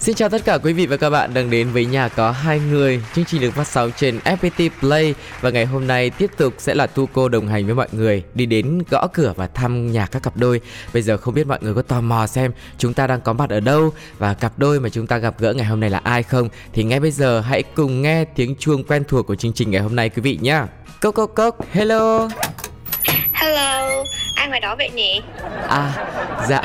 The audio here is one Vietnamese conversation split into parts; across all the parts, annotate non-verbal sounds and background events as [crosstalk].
Xin chào tất cả quý vị và các bạn đang đến với nhà có hai người. Chương trình được phát sóng trên FPT Play và ngày hôm nay tiếp tục sẽ là Tu cô đồng hành với mọi người đi đến gõ cửa và thăm nhà các cặp đôi. Bây giờ không biết mọi người có tò mò xem chúng ta đang có mặt ở đâu và cặp đôi mà chúng ta gặp gỡ ngày hôm nay là ai không? Thì ngay bây giờ hãy cùng nghe tiếng chuông quen thuộc của chương trình ngày hôm nay quý vị nhé. Cốc cốc cốc, hello. Hello, ai ngoài đó vậy nhỉ? À, dạ.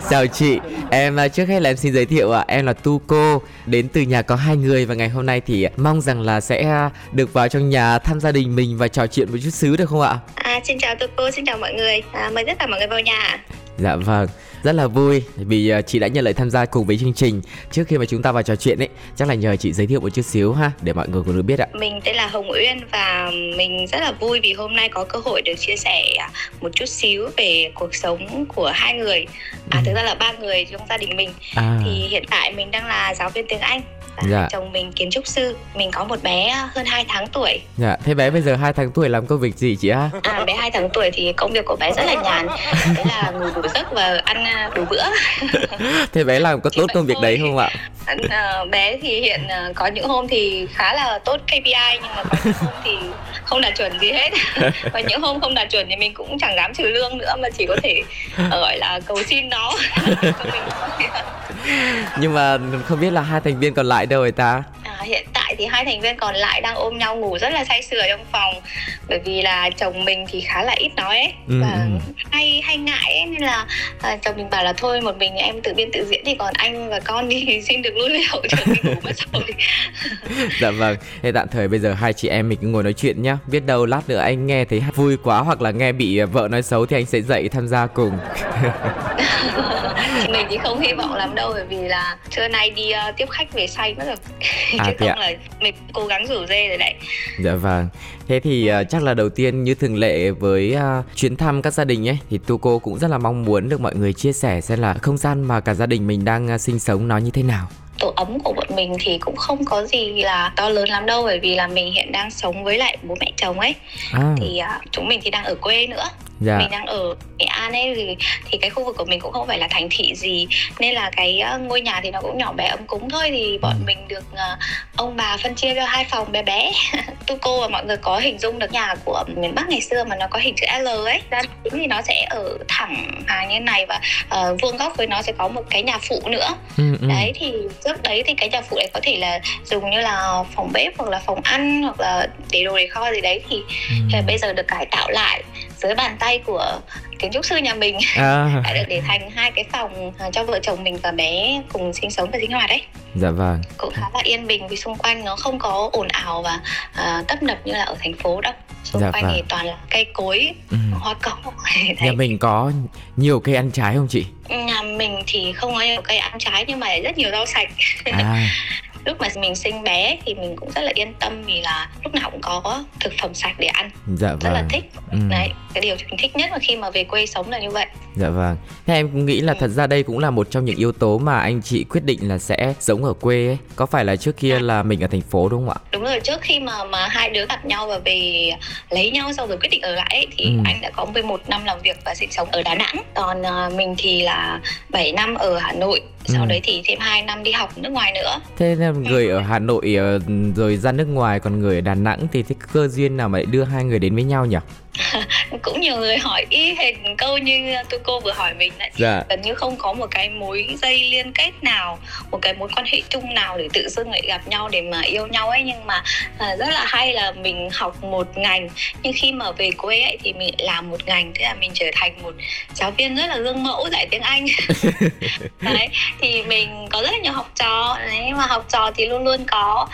[laughs] Chào chị, em à, trước hết là em xin giới thiệu ạ, em là Tu cô đến từ nhà có hai người và ngày hôm nay thì mong rằng là sẽ à, được vào trong nhà thăm gia đình mình và trò chuyện một chút xíu được không ạ? À, xin chào Tu cô, xin chào mọi người, à, mời tất cả mọi người vào nhà. Dạ vâng, rất là vui vì uh, chị đã nhận lời tham gia cùng với chương trình. Trước khi mà chúng ta vào trò chuyện ấy, chắc là nhờ chị giới thiệu một chút xíu ha để mọi người cùng được biết ạ. Mình tên là Hồng Uyên và mình rất là vui vì hôm nay có cơ hội được chia sẻ à, một chút xíu về cuộc sống của hai người. À ừ. thực ra là ba người trong gia đình mình. À. Thì hiện tại mình đang là giáo viên tiếng Anh và dạ. chồng mình kiến trúc sư mình có một bé hơn 2 tháng tuổi. Dạ thế bé bây giờ 2 tháng tuổi làm công việc gì chị á à bé 2 tháng tuổi thì công việc của bé rất là nhàn. Đấy là ngủ đủ giấc và ăn à, đủ bữa. [laughs] Thế bé làm có tốt công việc đấy không ạ? À, bé thì hiện à, có những hôm thì khá là tốt KPI nhưng mà có những hôm thì không đạt chuẩn gì hết. [laughs] Và những hôm không đạt chuẩn thì mình cũng chẳng dám trừ lương nữa mà chỉ có thể uh, gọi là cầu xin nó [laughs] [laughs] nhưng mà không biết là hai thành viên còn lại đâu rồi ta. À, hiện tại thì hai thành viên còn lại đang ôm nhau ngủ rất là say sưa trong phòng. Bởi vì là chồng mình thì khá là ít nói ấy. Ừ. và ừ. hay hay ngại ấy, nên là à, chồng mình bảo là thôi một mình em tự biên tự diễn thì còn anh và con thì [laughs] xin được lui liệu chồng mình ngủ mất rồi. [laughs] Dạ vâng. Thế tạm thời bây giờ hai chị em mình cứ ngồi nói chuyện nhá. Biết đâu lát nữa anh nghe thấy vui quá hoặc là nghe bị vợ nói xấu thì anh sẽ dậy tham gia cùng mình thì không hy vọng lắm đâu bởi vì là trưa nay đi uh, tiếp khách về say mất rồi. [laughs] À, chứ không ạ? là mình cố gắng rủ dê rồi đấy. Dạ vâng. Thế thì uh, chắc là đầu tiên như thường lệ với uh, chuyến thăm các gia đình ấy thì tu cô cũng rất là mong muốn được mọi người chia sẻ xem là không gian mà cả gia đình mình đang uh, sinh sống nó như thế nào. Tổ ấm của bọn mình thì cũng không có gì là to lớn lắm đâu bởi vì là mình hiện đang sống với lại bố mẹ chồng ấy. À. thì uh, chúng mình thì đang ở quê nữa dạ. mình đang ở nghệ an ấy thì thì cái khu vực của mình cũng không phải là thành thị gì nên là cái uh, ngôi nhà thì nó cũng nhỏ bé ấm cúng thôi thì bọn ừ. mình được uh, ông bà phân chia cho hai phòng bé bé [laughs] tu cô và mọi người có hình dung được nhà của miền bắc ngày xưa mà nó có hình chữ l ấy ra thì nó sẽ ở thẳng hàng như này và uh, vuông góc với nó sẽ có một cái nhà phụ nữa ừ, ừ. đấy thì trước đấy thì cái nhà phụ này có thể là dùng như là phòng bếp hoặc là phòng ăn hoặc là để đồ để kho gì đấy thì, ừ. thì bây giờ được cải tạo lại dưới bàn tay của kiến trúc sư nhà mình. À. [laughs] đã được để thành hai cái phòng à, cho vợ chồng mình và bé cùng sinh sống và sinh hoạt đấy. Dạ vâng. Cũng khá là yên bình vì xung quanh nó không có ồn ào và uh, tấp nập như là ở thành phố đâu. Xung dạ quanh vâng. thì toàn là cây cối ừ. hoa cỏ. [laughs] Nhà mình có nhiều cây ăn trái không chị nhà mình thì không có nhiều cây ăn trái nhưng mà rất nhiều rau sạch à. [laughs] lúc mà mình sinh bé thì mình cũng rất là yên tâm vì là lúc nào cũng có thực phẩm sạch để ăn dạ vâng. rất là vâng. thích ừ. đấy cái điều mình thích nhất mà khi mà về quê sống là như vậy dạ vâng thế em cũng nghĩ là ừ. thật ra đây cũng là một trong những yếu tố mà anh chị quyết định là sẽ sống ở quê ấy có phải là trước kia à. là mình ở thành phố đúng không ạ đúng rồi trước khi mà mà hai đứa gặp nhau và về lấy nhau sau rồi quyết định ở lại ấy, thì ừ. anh đã có 11 năm làm việc và sinh sống ở Đà Nẵng còn uh, mình thì là 7 năm ở Hà Nội. Sau ừ. đấy thì thêm 2 năm đi học nước ngoài nữa. Thế nên người ở Hà Nội ờ, rồi ra nước ngoài còn người ở Đà Nẵng thì cái cơ duyên nào mà lại đưa hai người đến với nhau nhỉ [laughs] cũng nhiều người hỏi ý hệt câu như tôi cô vừa hỏi mình đấy dạ. gần như không có một cái mối dây liên kết nào một cái mối quan hệ chung nào để tự dưng lại gặp nhau để mà yêu nhau ấy nhưng mà à, rất là hay là mình học một ngành nhưng khi mà về quê ấy thì mình làm một ngành thế là mình trở thành một giáo viên rất là gương mẫu dạy tiếng anh [laughs] đấy thì mình có rất là nhiều học trò đấy mà học trò thì luôn luôn có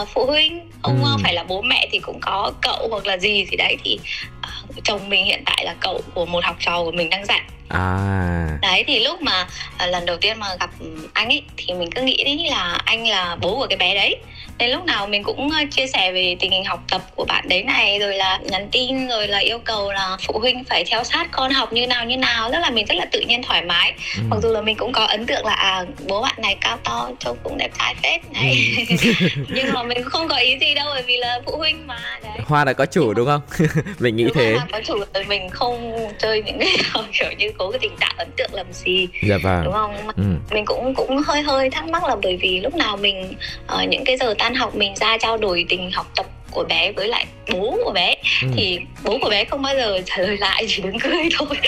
uh, phụ huynh ông ừ. phải là bố mẹ thì cũng có cậu hoặc là gì gì đấy thì uh, chồng mình hiện tại là cậu của một học trò của mình đang dạy. À. Đấy thì lúc mà uh, lần đầu tiên mà gặp anh ấy thì mình cứ nghĩ đấy là anh là bố của cái bé đấy nên lúc nào mình cũng ờ, chia sẻ về tình hình học tập của bạn đấy này rồi là nhắn tin rồi là yêu cầu là phụ huynh phải theo sát con học như nào như nào. Rất là mình rất là tự nhiên thoải mái. Ừ. mặc dù là mình cũng có ấn tượng là à bố bạn này cao to trông cũng đẹp trai phết này. Ừ. [laughs] nhưng mà mình không có ý gì đâu bởi vì là phụ huynh mà đấy. Hoa đã có chủ đúng không? [laughs] Mình nghĩ đúng thế. có chủ rồi mình không chơi những cái [laughs] kiểu như cố cái tình tạo ấn tượng làm gì. Dạ vâng. Đúng không? Ừ. mình cũng cũng hơi hơi thắc mắc là bởi vì lúc nào mình uh, những cái giờ tan học mình ra trao đổi tình học tập của bé với lại bố của bé ừ. thì bố của bé không bao giờ trả lời lại chỉ đứng cười thôi. [laughs]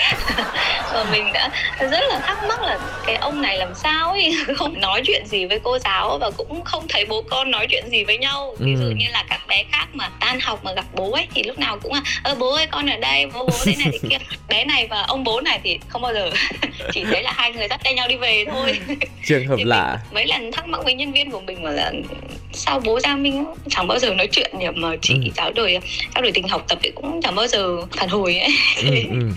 Và mình đã rất là thắc mắc là cái ông này làm sao ấy [laughs] không nói chuyện gì với cô giáo và cũng không thấy bố con nói chuyện gì với nhau. Ví dụ ừ. như là các bé khác mà tan học mà gặp bố ấy thì lúc nào cũng là ơ bố ơi con ở đây bố bố thế này thế kia. [laughs] Bé này và ông bố này thì không bao giờ chỉ thấy là hai người dắt tay nhau đi về thôi. Trường hợp lạ. mấy lần thắc mắc với nhân viên của mình mà là sao bố gia minh chẳng bao giờ nói chuyện nhỉ mà chị ừ. giáo đổi trao đổi tình học tập thì cũng chẳng bao giờ phản hồi ấy ừ, [laughs] ừ.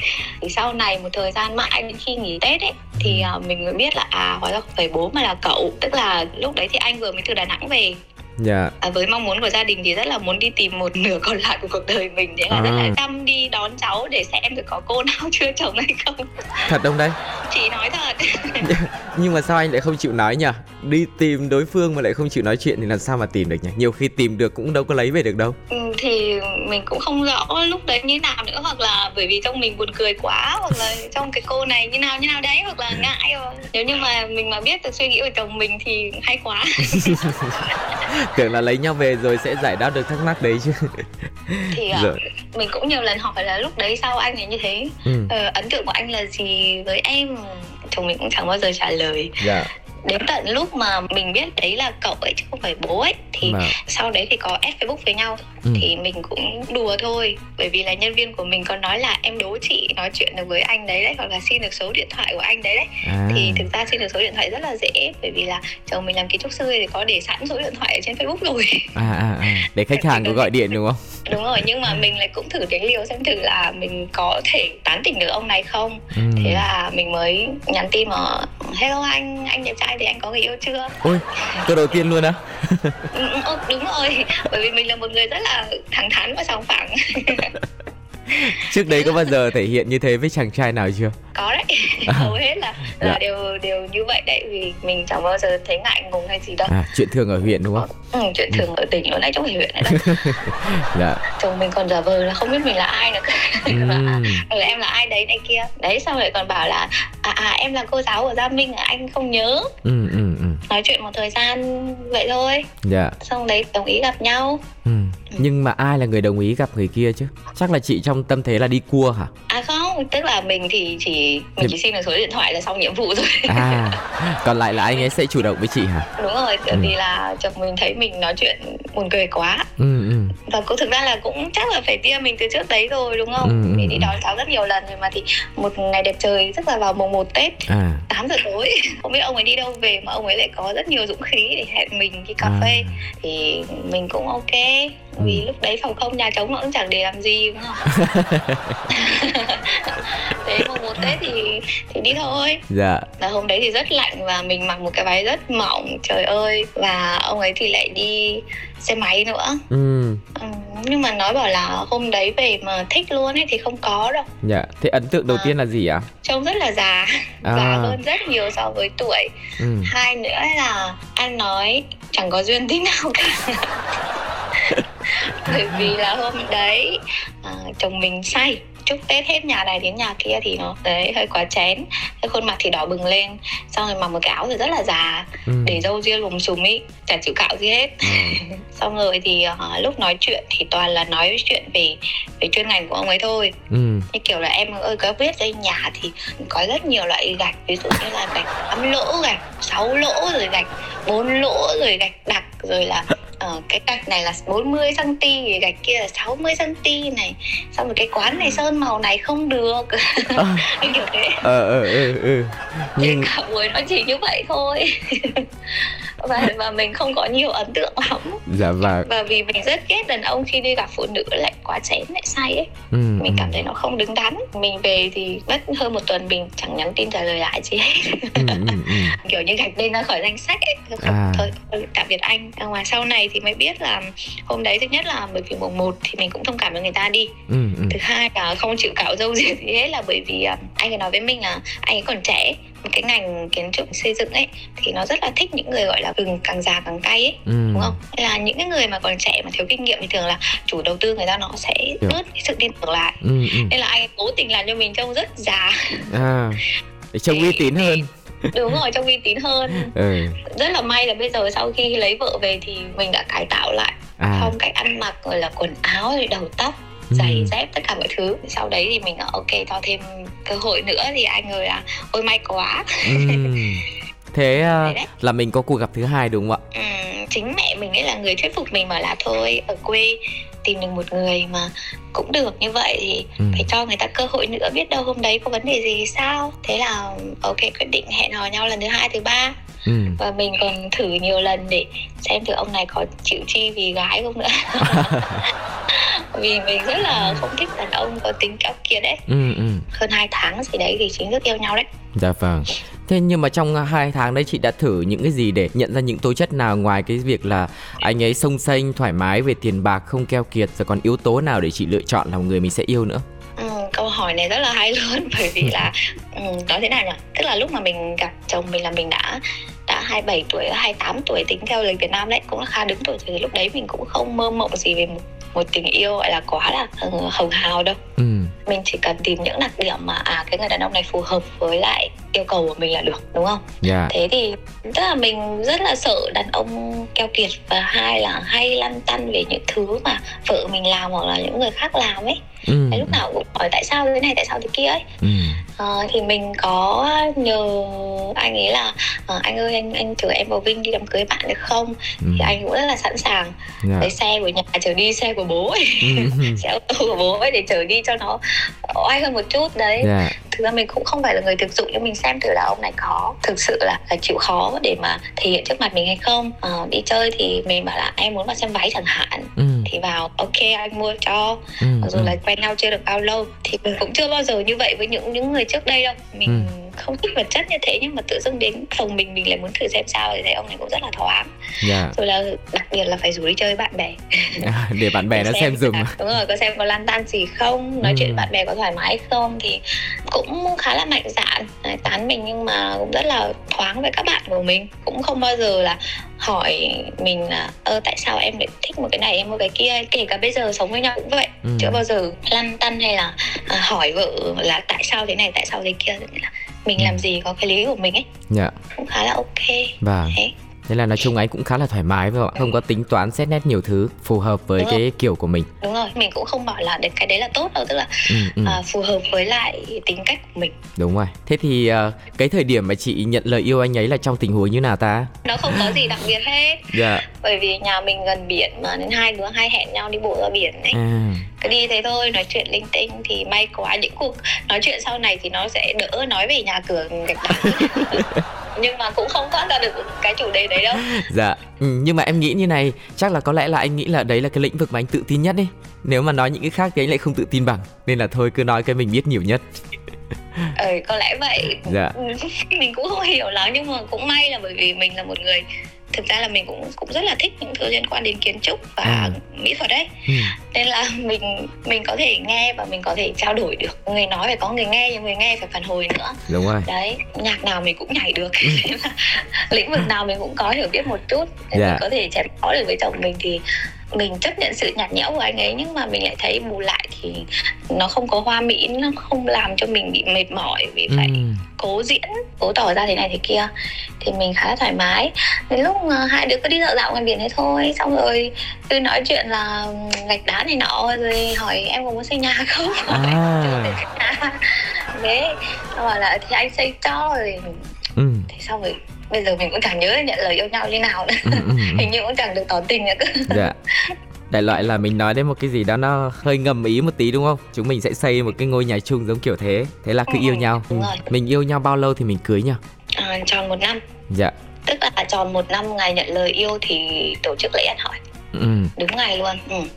thì sau này một thời gian mãi đến khi nghỉ tết ấy thì uh, mình mới biết là à hóa ra không phải bố mà là cậu tức là lúc đấy thì anh vừa mới từ đà nẵng về Dạ. À, với mong muốn của gia đình thì rất là muốn đi tìm một nửa còn lại của cuộc đời mình để là à. rất là chăm đi đón cháu để xem được có cô nào [laughs] chưa chồng hay không. Thật không đấy? Chị nói thật. [laughs] Nhưng mà sao anh lại không chịu nói nhỉ? Đi tìm đối phương mà lại không chịu nói chuyện thì làm sao mà tìm được nhỉ? Nhiều khi tìm được cũng đâu có lấy về được đâu. Ừ, thì mình cũng không rõ lúc đấy như nào nữa hoặc là bởi vì trong mình buồn cười quá hoặc là trong cái cô này như nào như nào đấy hoặc là ngại rồi. Nếu như mà mình mà biết được suy nghĩ của chồng mình thì hay quá. [laughs] tưởng là lấy nhau về rồi sẽ giải đáp được thắc mắc đấy chứ. Thì uh, mình cũng nhiều lần hỏi là lúc đấy sao anh ấy như thế? Ừ. uh, ấn tượng của anh là gì với em? Chồng mình cũng chẳng bao giờ trả lời. Dạ đến tận lúc mà mình biết đấy là cậu ấy chứ không phải bố ấy thì mà. sau đấy thì có add facebook với nhau ừ. thì mình cũng đùa thôi bởi vì là nhân viên của mình còn nói là em đố chị nói chuyện được với anh đấy đấy hoặc là xin được số điện thoại của anh đấy đấy à. thì thực ra xin được số điện thoại rất là dễ bởi vì là chồng mình làm kiến trúc sư thì có để sẵn số điện thoại ở trên facebook rồi à à à để khách [laughs] hàng có gọi điện đúng không đúng rồi nhưng mà mình lại cũng thử cái liều xem thử là mình có thể tán tỉnh được ông này không ừ. thế là mình mới nhắn tin mà hello anh anh đẹp trai thì anh có người yêu chưa? Ôi câu đầu tiên luôn á. Ừ, ừ, đúng rồi. Bởi vì mình là một người rất là thẳng thắn và sòng phẳng [laughs] [laughs] trước đấy có bao giờ thể hiện như thế với chàng trai nào chưa có đấy à. hầu hết là, là dạ. đều đều như vậy đấy vì mình chẳng bao giờ thấy ngại ngùng hay gì đâu à, chuyện thường ở huyện đúng không ừ, chuyện thường ở tỉnh luôn đấy trong huyện này đấy [laughs] dạ. chồng mình còn giả vờ là không biết mình là ai nữa ừ. [laughs] ừ, em là ai đấy này kia đấy xong rồi còn bảo là à, à em là cô giáo của gia minh à anh không nhớ ừ, ừ, ừ. Nói chuyện một thời gian vậy thôi. Dạ. Xong đấy đồng ý gặp nhau. Ừ. nhưng mà ai là người đồng ý gặp người kia chứ? Chắc là chị trong tâm thế là đi cua hả? À không tức là mình thì chỉ mình chỉ xin được số điện thoại là xong nhiệm vụ rồi à còn lại là anh ấy sẽ chủ động với chị hả đúng rồi ừ. vì là chồng mình thấy mình nói chuyện buồn cười quá ừ, ừ. và cũng thực ra là cũng chắc là phải tia mình từ trước đấy rồi đúng không ừ, vì ừ, đi ừ. đón cháu rất nhiều lần rồi mà thì một ngày đẹp trời tức là vào mùng 1 tết à. 8 giờ tối [laughs] không biết ông ấy đi đâu về mà ông ấy lại có rất nhiều dũng khí để hẹn mình đi cà à. phê thì mình cũng ok vì ừ. lúc đấy phòng không nhà trống nó cũng chẳng để làm gì đúng không [laughs] thế mùng một tết thì thì đi thôi. Dạ. Là hôm đấy thì rất lạnh và mình mặc một cái váy rất mỏng trời ơi. Và ông ấy thì lại đi xe máy nữa. Ừ. ừ nhưng mà nói bảo là hôm đấy về mà thích luôn ấy thì không có đâu. Dạ. Thế ấn tượng đầu à, tiên là gì ạ? trông rất là già à. già hơn rất nhiều so với tuổi. Ừ. hai nữa là anh nói chẳng có duyên tí nào cả [laughs] bởi vì là hôm đấy à, chồng mình say chúc tết hết nhà này đến nhà kia thì nó đấy hơi quá chén cái khuôn mặt thì đỏ bừng lên xong rồi mặc một cái áo thì rất là già ừ. để râu ria lùm xùm ý chả chịu cạo gì hết ừ. [laughs] xong rồi thì uh, lúc nói chuyện thì toàn là nói chuyện về về chuyên ngành của ông ấy thôi ừ. như kiểu là em ơi có biết đây nhà thì có rất nhiều loại gạch ví dụ như là gạch tám lỗ gạch sáu lỗ rồi gạch bốn lỗ rồi gạch đặc rồi là uh, cái gạch này là 40 cm thì gạch kia là 60 cm này. Xong rồi cái quán này sơn màu này không được. [laughs] À. kiểu thế. Ờ ờ ừ, ừ. nhưng cả buổi nó chỉ như vậy thôi [laughs] và và mình không có nhiều ấn tượng lắm dạ vâng và vì mình rất ghét đàn ông khi đi gặp phụ nữ lại quá chén lại say ấy ừ, mình cảm ừ. thấy nó không đứng đắn mình về thì mất hơn một tuần mình chẳng nhắn tin trả lời lại gì hết ừ, ừ, ừ. [laughs] kiểu như gạch tên ra khỏi danh sách ấy à. thôi, thôi tạm biệt anh mà sau này thì mới biết là hôm đấy thứ nhất là bởi vì mùng một thì mình cũng thông cảm với người ta đi ừ, ừ. thứ hai là không chịu cạo dâu gì hết là bởi vì uh, anh ấy nói với mình là anh ấy còn trẻ cái ngành kiến trúc xây dựng ấy thì nó rất là thích những người gọi là gừng càng già càng cay ấy ừ. đúng không là những cái người mà còn trẻ mà thiếu kinh nghiệm thì thường là chủ đầu tư người ta nó sẽ bớt cái sự tin tưởng lại ừ, ừ. nên là anh cố tình làm cho mình trông rất già à để trông uy tín hơn đúng rồi trông uy tín hơn ừ. rất là may là bây giờ sau khi lấy vợ về thì mình đã cải tạo lại à. phong cách ăn mặc rồi là quần áo rồi đầu tóc giày ừ. dép tất cả mọi thứ sau đấy thì mình ok cho thêm cơ hội nữa thì anh ơi là ôi may quá ừ. [laughs] thế uh, là mình có cuộc gặp thứ hai đúng không ạ ừ, chính mẹ mình ấy là người thuyết phục mình bảo là thôi ở quê tìm được một người mà cũng được như vậy thì ừ. phải cho người ta cơ hội nữa biết đâu hôm đấy có vấn đề gì sao thế là ok quyết định hẹn hò nhau lần thứ hai thứ ba ừ. và mình còn thử nhiều lần để xem thử ông này có chịu chi vì gái không nữa [laughs] vì mình rất là không thích đàn ông có tính keo kiệt đấy ừ, ừ. hơn hai tháng gì đấy thì chính thức yêu nhau đấy dạ vâng Thế nhưng mà trong hai tháng đấy chị đã thử những cái gì để nhận ra những tố chất nào ngoài cái việc là anh ấy sông xanh thoải mái về tiền bạc không keo kiệt rồi còn yếu tố nào để chị lựa chọn là một người mình sẽ yêu nữa? Ừ, hỏi này rất là hay luôn bởi vì là ừ, nói thế nào nhỉ? Tức là lúc mà mình gặp chồng mình là mình đã đã 27 tuổi 28 tuổi tính theo lời Việt Nam đấy cũng là khá đứng tuổi thì lúc đấy mình cũng không mơ mộng gì về một một tình yêu gọi là quá là hồng hào đâu ừ. mình chỉ cần tìm những đặc điểm mà à cái người đàn ông này phù hợp với lại yêu cầu của mình là được đúng không yeah. Dạ. thế thì tức là mình rất là sợ đàn ông keo kiệt và hai là hay lăn tăn về những thứ mà vợ mình làm hoặc là những người khác làm ấy ừ. lúc nào cũng hỏi tại sao thế này tại sao thế kia ấy ừ. à, thì mình có nhờ anh ấy là à, anh ơi anh anh chở em vào vinh đi đám cưới bạn được không ừ. thì anh cũng rất là sẵn sàng yeah. Dạ. lấy xe của nhà chở đi xe của bố ấy ừ. [laughs] xe ô tô của bố ấy để chở đi cho nó oai hơn một chút đấy yeah. Dạ. thực ra mình cũng không phải là người thực dụng nhưng mình xem thử là ông này có thực sự là, là chịu khó để mà thể hiện trước mặt mình hay không à, đi chơi thì mình bảo là em muốn vào xem váy chẳng hạn ừ. Thì vào ok anh mua cho ừ. dù ừ. là quen nhau chưa được bao lâu thì mình cũng chưa bao giờ như vậy với những những người trước đây đâu mình ừ không thích vật chất như thế nhưng mà tự dưng đến phòng mình mình lại muốn thử xem sao thì thấy ông này cũng rất là thoáng yeah. Dạ. rồi là đặc biệt là phải rủ đi chơi bạn bè à, để bạn bè nó xem, xem dùm đúng rồi có xem có lan tan gì không nói ừ. chuyện bạn bè có thoải mái không thì cũng khá là mạnh dạn tán mình nhưng mà cũng rất là thoáng với các bạn của mình cũng không bao giờ là hỏi mình là ơ tại sao em lại thích một cái này em một cái kia kể cả bây giờ sống với nhau cũng vậy ừ. chưa bao giờ lăn tăn hay là à, hỏi vợ là tại sao thế này tại sao thế kia mình ừ. làm gì có cái lý của mình ấy dạ cũng khá là ok vâng thế Thế là nói chung ấy cũng khá là thoải mái phải không ạ? Không có tính toán xét nét nhiều thứ phù hợp với Đúng cái rồi. kiểu của mình. Đúng rồi, mình cũng không bảo là cái đấy là tốt đâu, tức là ừ, ừ. À, phù hợp với lại tính cách của mình. Đúng rồi. Thế thì uh, cái thời điểm mà chị nhận lời yêu anh ấy là trong tình huống như nào ta? Nó không có gì đặc biệt hết. Dạ. Bởi vì nhà mình gần biển mà nên hai đứa hay hẹn nhau đi bộ ra biển ấy. À. Cứ đi thế thôi, nói chuyện linh tinh thì may quá. Những cuộc nói chuyện sau này thì nó sẽ đỡ nói về nhà cửa gạch đá. [laughs] nhưng mà cũng không thoát ra được cái chủ đề đấy đâu. Dạ ừ, nhưng mà em nghĩ như này chắc là có lẽ là anh nghĩ là đấy là cái lĩnh vực mà anh tự tin nhất đi. Nếu mà nói những cái khác thì anh lại không tự tin bằng nên là thôi cứ nói cái mình biết nhiều nhất. Ừ có lẽ vậy. Dạ. [laughs] mình cũng không hiểu lắm nhưng mà cũng may là bởi vì mình là một người thực ra là mình cũng cũng rất là thích những thứ liên quan đến kiến trúc và à. mỹ thuật đấy ừ. nên là mình mình có thể nghe và mình có thể trao đổi được người nói phải có người nghe nhưng người nghe phải phản hồi nữa đúng rồi đấy nhạc nào mình cũng nhảy được ừ. [laughs] lĩnh vực nào mình cũng có hiểu biết một chút để dạ. mình có thể chém gió được với chồng mình thì mình chấp nhận sự nhạt nhẽo của anh ấy nhưng mà mình lại thấy bù lại thì nó không có hoa mỹ nó không làm cho mình bị mệt mỏi vì phải ừ. cố diễn cố tỏ ra thế này thế kia thì mình khá là thoải mái đến lúc hai đứa cứ đi dạo dạo ngoài biển thế thôi xong rồi cứ nói chuyện là gạch đá này nọ rồi hỏi em có muốn xây nhà không à. [laughs] thế bảo là thì anh xây cho rồi ừ. thế xong rồi bây giờ mình cũng chẳng nhớ nhận lời yêu nhau như nào nữa. Ừ, ừ, ừ. [laughs] hình như cũng chẳng được tỏ tình nữa cơ. Dạ. Đại loại là mình nói đến một cái gì đó nó hơi ngầm ý một tí đúng không? Chúng mình sẽ xây một cái ngôi nhà chung giống kiểu thế. Thế là cứ ừ, yêu nhau. Mình yêu nhau bao lâu thì mình cưới nhau à, tròn một năm. Dạ. Tức là tròn một năm ngày nhận lời yêu thì tổ chức lễ ăn hỏi. Ừ. đúng ngày luôn.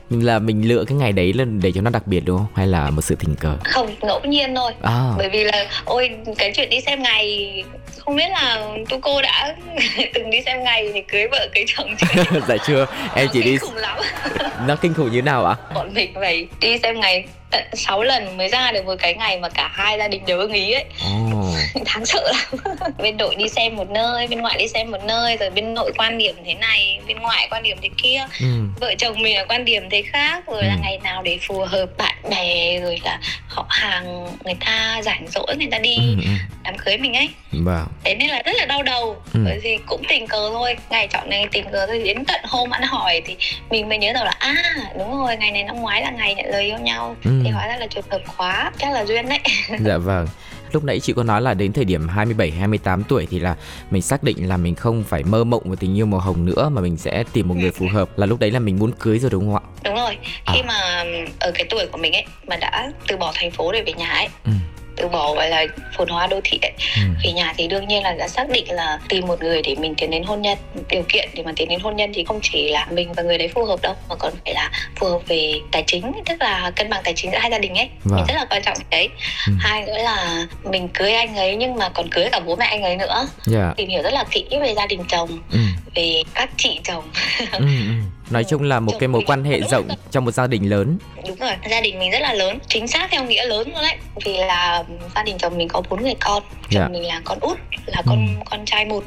Ừ. là mình lựa cái ngày đấy lên để cho nó đặc biệt đúng không? Hay là một sự tình cờ? Không ngẫu nhiên thôi. À. bởi vì là ôi cái chuyện đi xem ngày không biết là tu cô đã [laughs] từng đi xem ngày thì cưới vợ cưới chồng chưa [laughs] dạ chưa em nó chỉ đi khủng lắm [laughs] nó kinh khủng như nào ạ bọn mình phải đi xem ngày tận 6 lần mới ra được một cái ngày mà cả hai gia đình đều ưng ý ấy oh. đáng sợ lắm bên đội đi xem một nơi bên ngoại đi xem một nơi rồi bên nội quan điểm thế này bên ngoại quan điểm thế kia ừ. vợ chồng mình là quan điểm thế khác rồi ừ. là ngày nào để phù hợp bạn bè rồi là họ hàng người ta rảnh rỗi người ta đi ừ. ừ. đám cưới mình ấy wow. Thế nên là rất là đau đầu ừ. bởi vì cũng tình cờ thôi ngày chọn này tình cờ thôi đến tận hôm ăn hỏi thì mình mới nhớ được là à đúng rồi ngày này năm ngoái là ngày nhận lời yêu nhau ừ thì hóa ra là trường hợp khóa chắc là duyên đấy [laughs] dạ vâng lúc nãy chị có nói là đến thời điểm 27 28 tuổi thì là mình xác định là mình không phải mơ mộng một tình yêu màu hồng nữa mà mình sẽ tìm một người phù hợp là lúc đấy là mình muốn cưới rồi đúng không ạ? Đúng rồi. Khi à. mà ở cái tuổi của mình ấy mà đã từ bỏ thành phố để về nhà ấy. Ừ từ bỏ gọi là phồn hóa đô thị ấy. Ừ. về nhà thì đương nhiên là đã xác định là tìm một người để mình tiến đến hôn nhân điều kiện để mà tiến đến hôn nhân thì không chỉ là mình và người đấy phù hợp đâu mà còn phải là phù hợp về tài chính tức là cân bằng tài chính giữa hai gia đình ấy vâng. mình rất là quan trọng đấy ừ. hai nữa là mình cưới anh ấy nhưng mà còn cưới cả bố mẹ anh ấy nữa yeah. Dạ. tìm hiểu rất là kỹ về gia đình chồng ừ. về các chị chồng [laughs] ừ, ừ nói chung là một cái mối quan hệ rộng trong một gia đình lớn. Đúng rồi gia đình mình rất là lớn chính xác theo nghĩa lớn luôn đấy. Vì là gia đình chồng mình có bốn người con chồng dạ. mình là con út là con ừ. con trai một.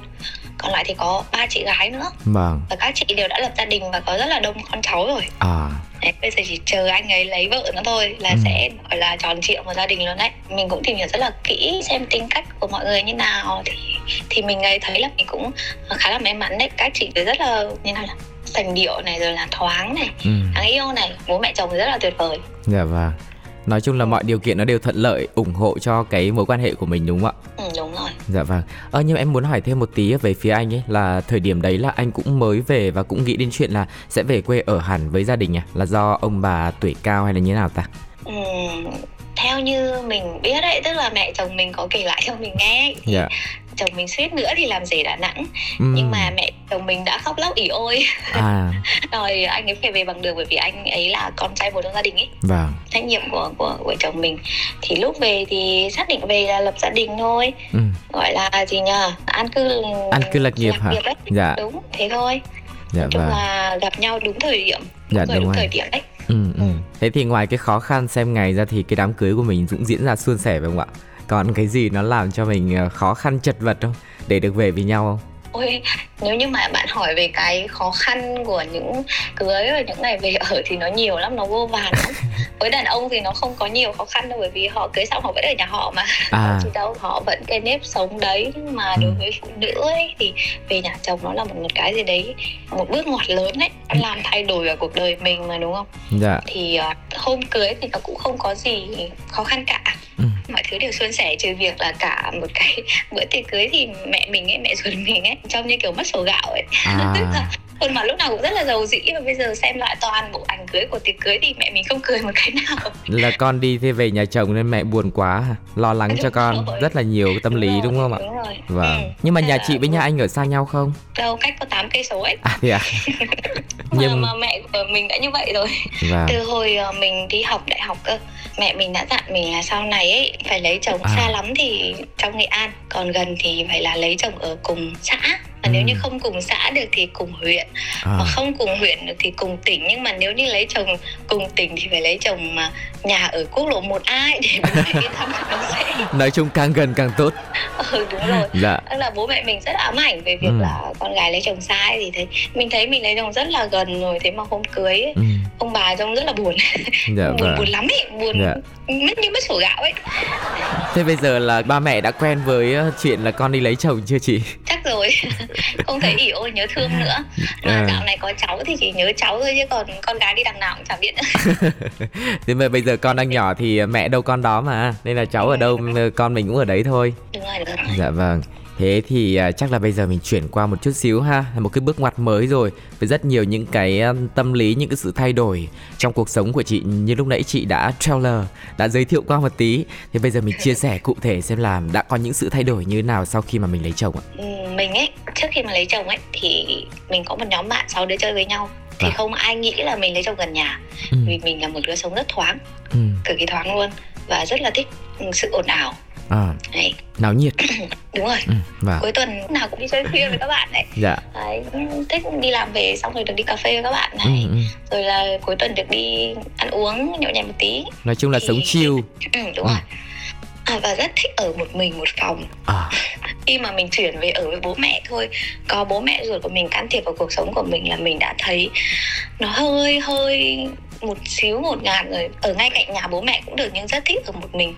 Còn lại thì có ba chị gái nữa. Vâng. và các chị đều đã lập gia đình và có rất là đông con cháu rồi. À. Đấy, bây giờ chỉ chờ anh ấy lấy vợ nữa thôi là ừ. sẽ gọi là tròn triệu một gia đình luôn đấy. Mình cũng tìm hiểu rất là kỹ xem tính cách của mọi người như nào thì thì mình ấy thấy là mình cũng khá là may mắn đấy. Các chị rất là như nào là sành điệu này rồi là thoáng này. Ừ. đáng yêu này bố mẹ chồng rất là tuyệt vời. Dạ vâng. Nói chung là mọi điều kiện nó đều thuận lợi ủng hộ cho cái mối quan hệ của mình đúng không ạ? Ừ, đúng rồi. Dạ vâng. Ờ nhưng em muốn hỏi thêm một tí về phía anh ấy là thời điểm đấy là anh cũng mới về và cũng nghĩ đến chuyện là sẽ về quê ở hẳn với gia đình à là do ông bà tuổi cao hay là như thế nào ta? Ừ, theo như mình biết đấy tức là mẹ chồng mình có kể lại cho mình nghe dạ chồng mình suýt nữa thì làm rể Đà Nẵng ừ. nhưng mà mẹ chồng mình đã khóc lóc ỉ ôi à. [laughs] rồi anh ấy phải về bằng đường bởi vì anh ấy là con trai một trong gia đình ấy vâng. trách nhiệm của của vợ chồng mình thì lúc về thì xác định về là lập gia đình thôi ừ. gọi là gì nhờ an cư an cư lạc nghiệp hả ấy. dạ đúng thế thôi dạ, Nói chung vâng. là gặp nhau đúng thời điểm đúng dạ, rồi, đúng, đúng thời điểm đấy ừ, ừ. Thế thì ngoài cái khó khăn xem ngày ra thì cái đám cưới của mình cũng diễn ra suôn sẻ phải không ạ? Còn cái gì nó làm cho mình ờ, khó khăn chật vật không? Để được về với nhau không? ôi nếu như mà bạn hỏi về cái khó khăn của những cưới và những ngày về ở thì nó nhiều lắm nó vô vàn lắm [laughs] với đàn ông thì nó không có nhiều khó khăn đâu bởi vì họ cưới xong họ vẫn ở nhà họ mà à. chỉ đâu họ vẫn cái nếp sống đấy nhưng mà ừ. đối với phụ nữ ấy thì về nhà chồng nó là một, một cái gì đấy một bước ngoặt lớn đấy làm thay đổi ở cuộc đời mình mà đúng không dạ. thì uh, hôm cưới thì nó cũng không có gì khó khăn cả ừ. mọi thứ đều suôn sẻ trừ việc là cả một cái [laughs] bữa tiệc cưới thì mẹ mình ấy mẹ ruột mình ấy trông như kiểu mất sổ gạo ấy à. [laughs] Khuôn mặt lúc nào cũng rất là giàu dĩ và bây giờ xem lại toàn bộ ảnh cưới của tiệc cưới thì mẹ mình không cười một cái nào là con đi thế về nhà chồng nên mẹ buồn quá lo lắng đúng cho con rồi. rất là nhiều tâm đúng lý rồi, đúng không ạ đúng rồi. vâng ừ. nhưng mà nhà chị với nhà anh ở xa nhau không đâu cách có 8 cây số ấy à thế à [laughs] nhưng mà mẹ của mình đã như vậy rồi vâng. từ hồi ờ, mình đi học đại học cơ mẹ mình đã dặn mình là sau này ấy phải lấy chồng à. xa lắm thì trong nghệ an còn gần thì phải là lấy chồng ở cùng xã và ừ. nếu như không cùng xã được thì cùng huyện à. mà không cùng huyện được thì cùng tỉnh nhưng mà nếu như lấy chồng cùng tỉnh thì phải lấy chồng mà nhà ở quốc lộ một ai để yên tâm nó sẽ [laughs] nói chung càng gần càng tốt [laughs] ừ đúng rồi dạ. tức là bố mẹ mình rất ám ảnh về việc ừ. là con gái lấy chồng sai thì thấy mình thấy mình lấy chồng rất là gần rồi thế mà hôm cưới ấy, ừ. ông bà trông rất là buồn [laughs] dạ, buồn vâng. buồn lắm ấy buồn dạ. mất như mất sổ gạo ấy thế bây giờ là ba mẹ đã quen với ờ, chuyện là con đi lấy chồng chưa chị chắc rồi [laughs] không thấy ỉ ôi nhớ thương [laughs] nữa. Mà à. dạo này có cháu thì chỉ nhớ cháu thôi chứ còn con gái đi đằng nào cũng chẳng biết. Nữa [laughs] thế mà bây giờ con đang nhỏ thì mẹ đâu con đó mà nên là cháu ở đâu con mình cũng ở đấy thôi. Đúng rồi, đúng rồi. dạ vâng Thế thì uh, chắc là bây giờ mình chuyển qua một chút xíu ha Một cái bước ngoặt mới rồi Với rất nhiều những cái um, tâm lý, những cái sự thay đổi Trong cuộc sống của chị Như lúc nãy chị đã trailer Đã giới thiệu qua một tí Thì bây giờ mình chia sẻ cụ thể xem là Đã có những sự thay đổi như thế nào sau khi mà mình lấy chồng ạ ừ mình ấy trước khi mà lấy chồng ấy thì mình có một nhóm bạn sáu đứa chơi với nhau thì à. không ai nghĩ là mình lấy chồng gần nhà ừ. vì mình là một đứa sống rất thoáng ừ. cực kỳ thoáng luôn và rất là thích sự ồn ào à, đấy. náo nhiệt [coughs] đúng rồi ừ, và... cuối tuần nào cũng đi chơi khuya với các bạn này dạ. đấy, thích đi làm về xong rồi được đi cà phê với các bạn này ừ, ừ. rồi là cuối tuần được đi ăn uống nhậu nhẹt một tí nói chung là thì... sống chill ừ, đúng ừ. rồi à, và rất thích ở một mình một phòng à. [laughs] khi mà mình chuyển về ở với bố mẹ thôi có bố mẹ ruột của mình can thiệp vào cuộc sống của mình là mình đã thấy nó hơi hơi một xíu một ngàn rồi ở ngay cạnh nhà bố mẹ cũng được nhưng rất thích ở một mình.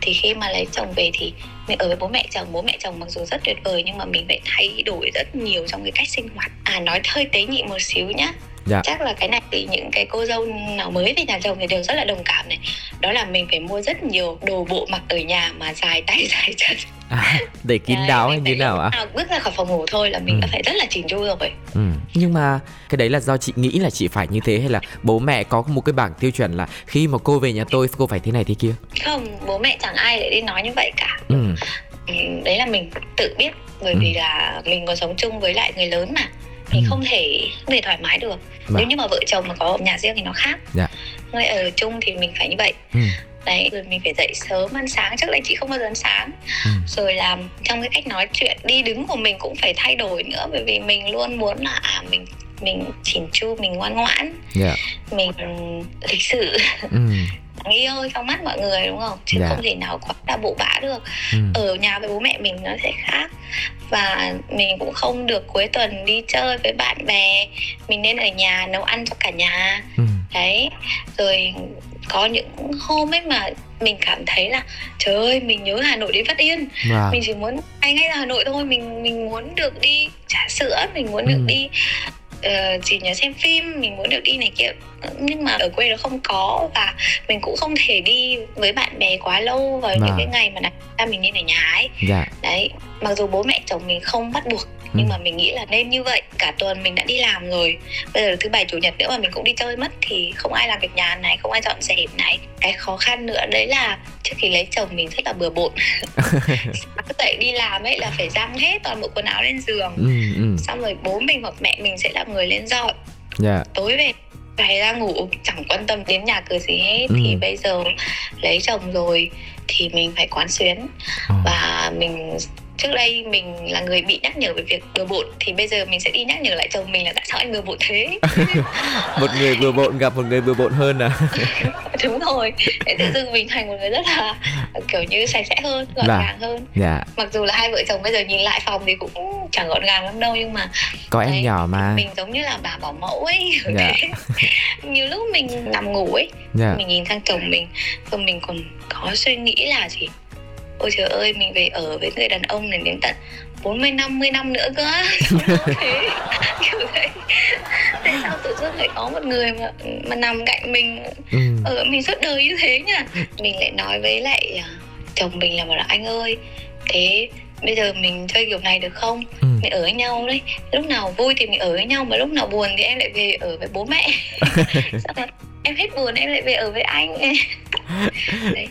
Thì khi mà lấy chồng về thì mình ở với bố mẹ chồng bố mẹ chồng mặc dù rất tuyệt vời nhưng mà mình phải thay đổi rất nhiều trong cái cách sinh hoạt. À nói hơi tế nhị một xíu nhá. Dạ. chắc là cái này thì những cái cô dâu nào mới về nhà chồng thì đều rất là đồng cảm này. Đó là mình phải mua rất nhiều đồ bộ mặc ở nhà mà dài tay [laughs] dài chân à, để kín đáo hay như nào ạ? À? Bước ra khỏi phòng ngủ thôi là mình ừ. đã phải rất là chỉnh chu rồi. Ừ. Nhưng mà cái đấy là do chị nghĩ là chị phải như thế hay là bố mẹ có một cái bảng tiêu chuẩn là khi mà cô về nhà tôi cô phải thế này thế kia? Không, bố mẹ chẳng ai để đi nói như vậy cả. Ừ. ừ đấy là mình tự biết bởi ừ. vì là mình còn sống chung với lại người lớn mà mình ừ. không thể không thể thoải mái được mà. nếu như mà vợ chồng mà có nhà riêng thì nó khác dạ. người ở chung thì mình phải như vậy ừ đấy rồi mình phải dậy sớm ăn sáng trước đây chị không bao giờ ăn sáng ừ. rồi làm trong cái cách nói chuyện đi đứng của mình cũng phải thay đổi nữa bởi vì mình luôn muốn là à mình mình chỉn chu mình ngoan ngoãn yeah. Dạ. mình lịch sự ừ. [laughs] đáng yêu trong mắt mọi người đúng không chứ. Dạ. không thể nào quá là bộ bã được ừ. ở nhà với bố mẹ mình nó sẽ khác và mình cũng không được cuối tuần đi chơi với bạn bè mình nên ở nhà nấu ăn cho cả nhà ừ. đấy rồi có những hôm ấy mà mình cảm thấy là trời ơi mình nhớ Hà Nội đến phát điên wow. mình chỉ muốn anh ngay ra Hà Nội thôi mình mình muốn được đi trà sữa mình muốn ừ. được đi uh, chỉ nhớ xem phim mình muốn được đi này kia nhưng mà ở quê nó không có và mình cũng không thể đi với bạn bè quá lâu vào những cái ngày mà ra mình đi ở nhà ấy dạ. đấy mặc dù bố mẹ chồng mình không bắt buộc nhưng ừ. mà mình nghĩ là nên như vậy cả tuần mình đã đi làm rồi bây giờ thứ bảy chủ nhật nữa mà mình cũng đi chơi mất thì không ai làm việc nhà này không ai dọn dẹp này cái khó khăn nữa đấy là trước khi lấy chồng mình rất là bừa bộn [laughs] sáng dậy đi làm ấy là phải răng hết toàn bộ quần áo lên giường ừ, ừ. xong rồi bố mình hoặc mẹ mình sẽ là người lên dọn yeah. Dạ. tối về phải ra ngủ chẳng quan tâm đến nhà cửa gì hết ừ. thì bây giờ lấy chồng rồi thì mình phải quán xuyến ừ. và mình trước đây mình là người bị nhắc nhở về việc bừa bộn thì bây giờ mình sẽ đi nhắc nhở lại chồng mình là tại sao anh bừa bộn thế [laughs] một người bừa bộn gặp một người bừa bộn hơn à [laughs] đúng rồi để tự dưng mình thành một người rất là kiểu như sạch sẽ hơn gọn là, gàng hơn dạ. mặc dù là hai vợ chồng bây giờ nhìn lại phòng thì cũng chẳng gọn gàng lắm đâu nhưng mà có em nhỏ mà mình giống như là bà bảo mẫu ấy dạ. [laughs] nhiều lúc mình nằm ngủ ấy dạ. mình nhìn sang chồng mình rồi mình còn có suy nghĩ là gì? Ôi trời ơi mình về ở với người đàn ông này đến tận 40 50 năm nữa cơ. [laughs] Thế? [laughs] Kiểu thế tại sao tự dưng lại có một người mà mà nằm cạnh mình? Ừ. ở mình suốt đời như thế nhá mình lại nói với lại à, chồng mình là bảo là anh ơi thế bây giờ mình chơi kiểu này được không? Ừ. mình ở với nhau đấy lúc nào vui thì mình ở với nhau mà lúc nào buồn thì em lại về ở với bố mẹ [laughs] em hết buồn em lại về ở với anh. [laughs] Đấy.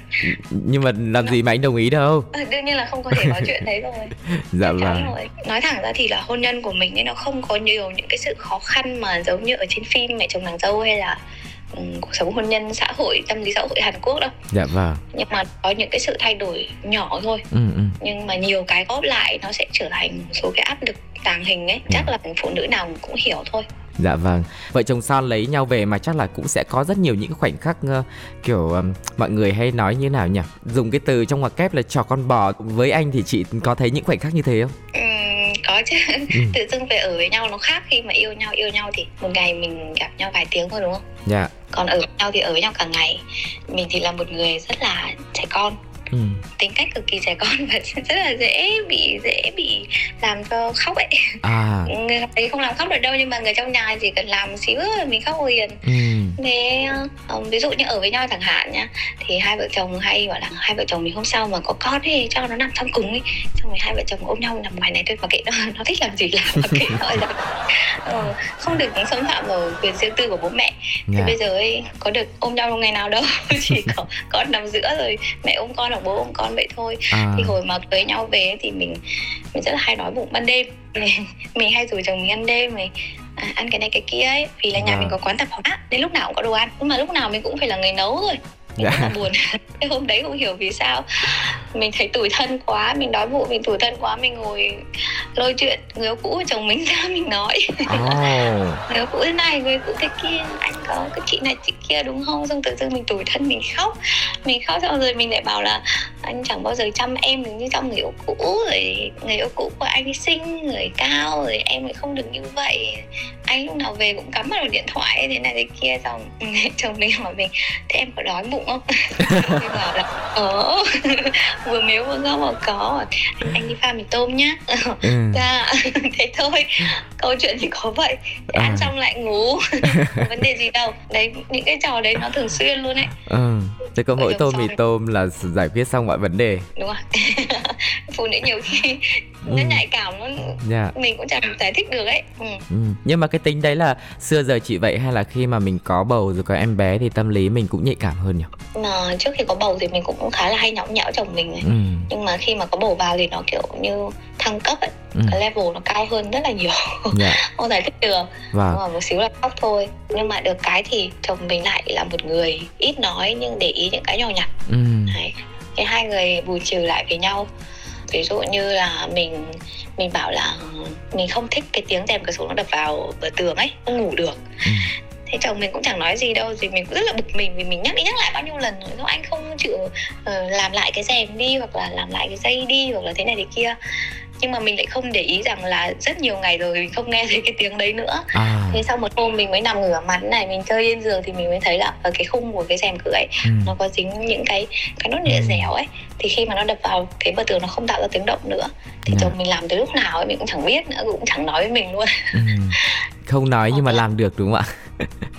nhưng mà làm gì mà anh đồng ý đâu. À, đương nhiên là không có thể nói chuyện đấy rồi. [laughs] Dạ vâng. rồi. nói thẳng ra thì là hôn nhân của mình nên nó không có nhiều những cái sự khó khăn mà giống như ở trên phim mẹ chồng nàng dâu hay là um, cuộc sống hôn nhân xã hội tâm lý xã hội Hàn Quốc đâu. Dạ vâng. Nhưng mà có những cái sự thay đổi nhỏ thôi. Ừ, ừ. nhưng mà nhiều cái góp lại nó sẽ trở thành một số cái áp lực tàng hình ấy. Chắc dạ. là phụ nữ nào cũng hiểu thôi Dạ vâng. Vợ chồng son lấy nhau về mà chắc là cũng sẽ có rất nhiều những khoảnh khắc uh, kiểu um, mọi người hay nói như nào nhỉ? Dùng cái từ trong ngoặc kép là trò con bò. Với anh thì chị có thấy những khoảnh khắc như thế không? Ừ, có chứ. Ừ. Tự dưng về ở với nhau nó khác khi mà yêu nhau yêu nhau thì một ngày mình gặp nhau vài tiếng thôi đúng không? Dạ. Còn ở với nhau thì ở với nhau cả ngày. Mình thì là một người rất là trẻ con. Tính cách cực kỳ trẻ con và [laughs] rất là dễ bị dễ bị làm cho khóc ấy à. người ấy không làm khóc được đâu nhưng mà người trong nhà chỉ cần làm xíu rồi mình khóc liền ừ. thế um, ví dụ như ở với nhau chẳng hạn nhá thì hai vợ chồng hay bảo là hai vợ chồng mình không sao mà có con thì cho nó nằm trong cùng ấy xong rồi hai vợ chồng ôm nhau nằm ngoài này thôi mà kệ nó [laughs] nó thích làm gì làm mà kệ nó là [laughs] ừ, không được xâm phạm vào quyền riêng tư của bố mẹ yeah. thì dạ. bây giờ ấy có được ôm nhau ngày nào đâu chỉ có con nằm giữa rồi mẹ ôm con hoặc bố ôm con con vậy thôi. À. thì hồi mà cưới nhau về thì mình mình rất là hay đói bụng ban đêm. Mình hay rủ chồng mình ăn đêm mình à, ăn cái này cái kia ấy. Vì là nhà à. mình có quán tạp hóa nên lúc nào cũng có đồ ăn. Nhưng mà lúc nào mình cũng phải là người nấu rồi mình dạ. rất là buồn. Cái [laughs] hôm đấy không hiểu vì sao. Mình thấy tủi thân quá mình đói bụng mình tủi thân quá mình ngồi lôi chuyện người yêu cũ của chồng mình ra [laughs] mình nói. Oh. [laughs] người yêu cũ thế này người yêu cũ thế kia anh có cái chị này chị kia đúng không? Xong tự dưng mình tủi thân mình khóc. Mình khóc xong rồi mình lại bảo là anh chẳng bao giờ chăm em được như trong người yêu cũ rồi người yêu cũ của anh xinh người cao rồi em lại không được như vậy. Anh lúc nào về cũng cắm vào điện thoại thế này thế kia xong [laughs] chồng mình hỏi mình thế em có đói bụng không? [laughs] Mình bảo là ờ [laughs] vừa miếu vừa ngon mà có anh đi pha mì tôm nhá. Ừ. dạ thế thôi câu chuyện thì có vậy. Thế à. ăn xong lại ngủ. Vấn đề gì đâu. Đấy những cái trò đấy nó thường xuyên luôn ấy. Ừ. thế có mỗi tô mì tôm là giải quyết xong mọi vấn đề đúng rồi [laughs] phụ nữ nhiều khi ừ. nó nhạy cảm nó yeah. Dạ. mình cũng chẳng giải thích được ấy ừ. Ừ. nhưng mà cái tính đấy là xưa giờ chị vậy hay là khi mà mình có bầu rồi có em bé thì tâm lý mình cũng nhạy cảm hơn nhỉ mà trước khi có bầu thì mình cũng khá là hay nhõng nhẽo chồng mình ấy. Ừ. nhưng mà khi mà có bầu vào thì nó kiểu như thăng cấp ấy ừ. cái level nó cao hơn rất là nhiều yeah. Dạ. [laughs] không giải thích được vâng. mà một xíu là khóc thôi nhưng mà được cái thì chồng mình lại là một người ít nói nhưng để ý những cái nhỏ nhặt ừ. Đấy. Cái hai người bù trừ lại với nhau. Ví dụ như là mình mình bảo là mình không thích cái tiếng rèm cửa sổ nó đập vào bờ tường ấy không ngủ được. Ừ. Thế chồng mình cũng chẳng nói gì đâu thì mình cũng rất là bực mình vì mình nhắc đi nhắc lại bao nhiêu lần rồi anh không chịu uh, làm lại cái rèm đi hoặc là làm lại cái dây đi hoặc là thế này thế kia nhưng mà mình lại không để ý rằng là rất nhiều ngày rồi mình không nghe thấy cái tiếng đấy nữa à. thế sau một hôm mình mới nằm ngửa mặt này mình chơi trên giường thì mình mới thấy là ở cái khung của cái rèm cửa ấy ừ. nó có dính những cái cái nốt nhựa ừ. dẻo ấy thì khi mà nó đập vào cái bờ tường nó không tạo ra tiếng động nữa thì. Dạ. chồng mình làm tới lúc nào ấy mình cũng chẳng biết nữa cũng chẳng nói với mình luôn ừ. không nói nhưng mà làm được đúng không ạ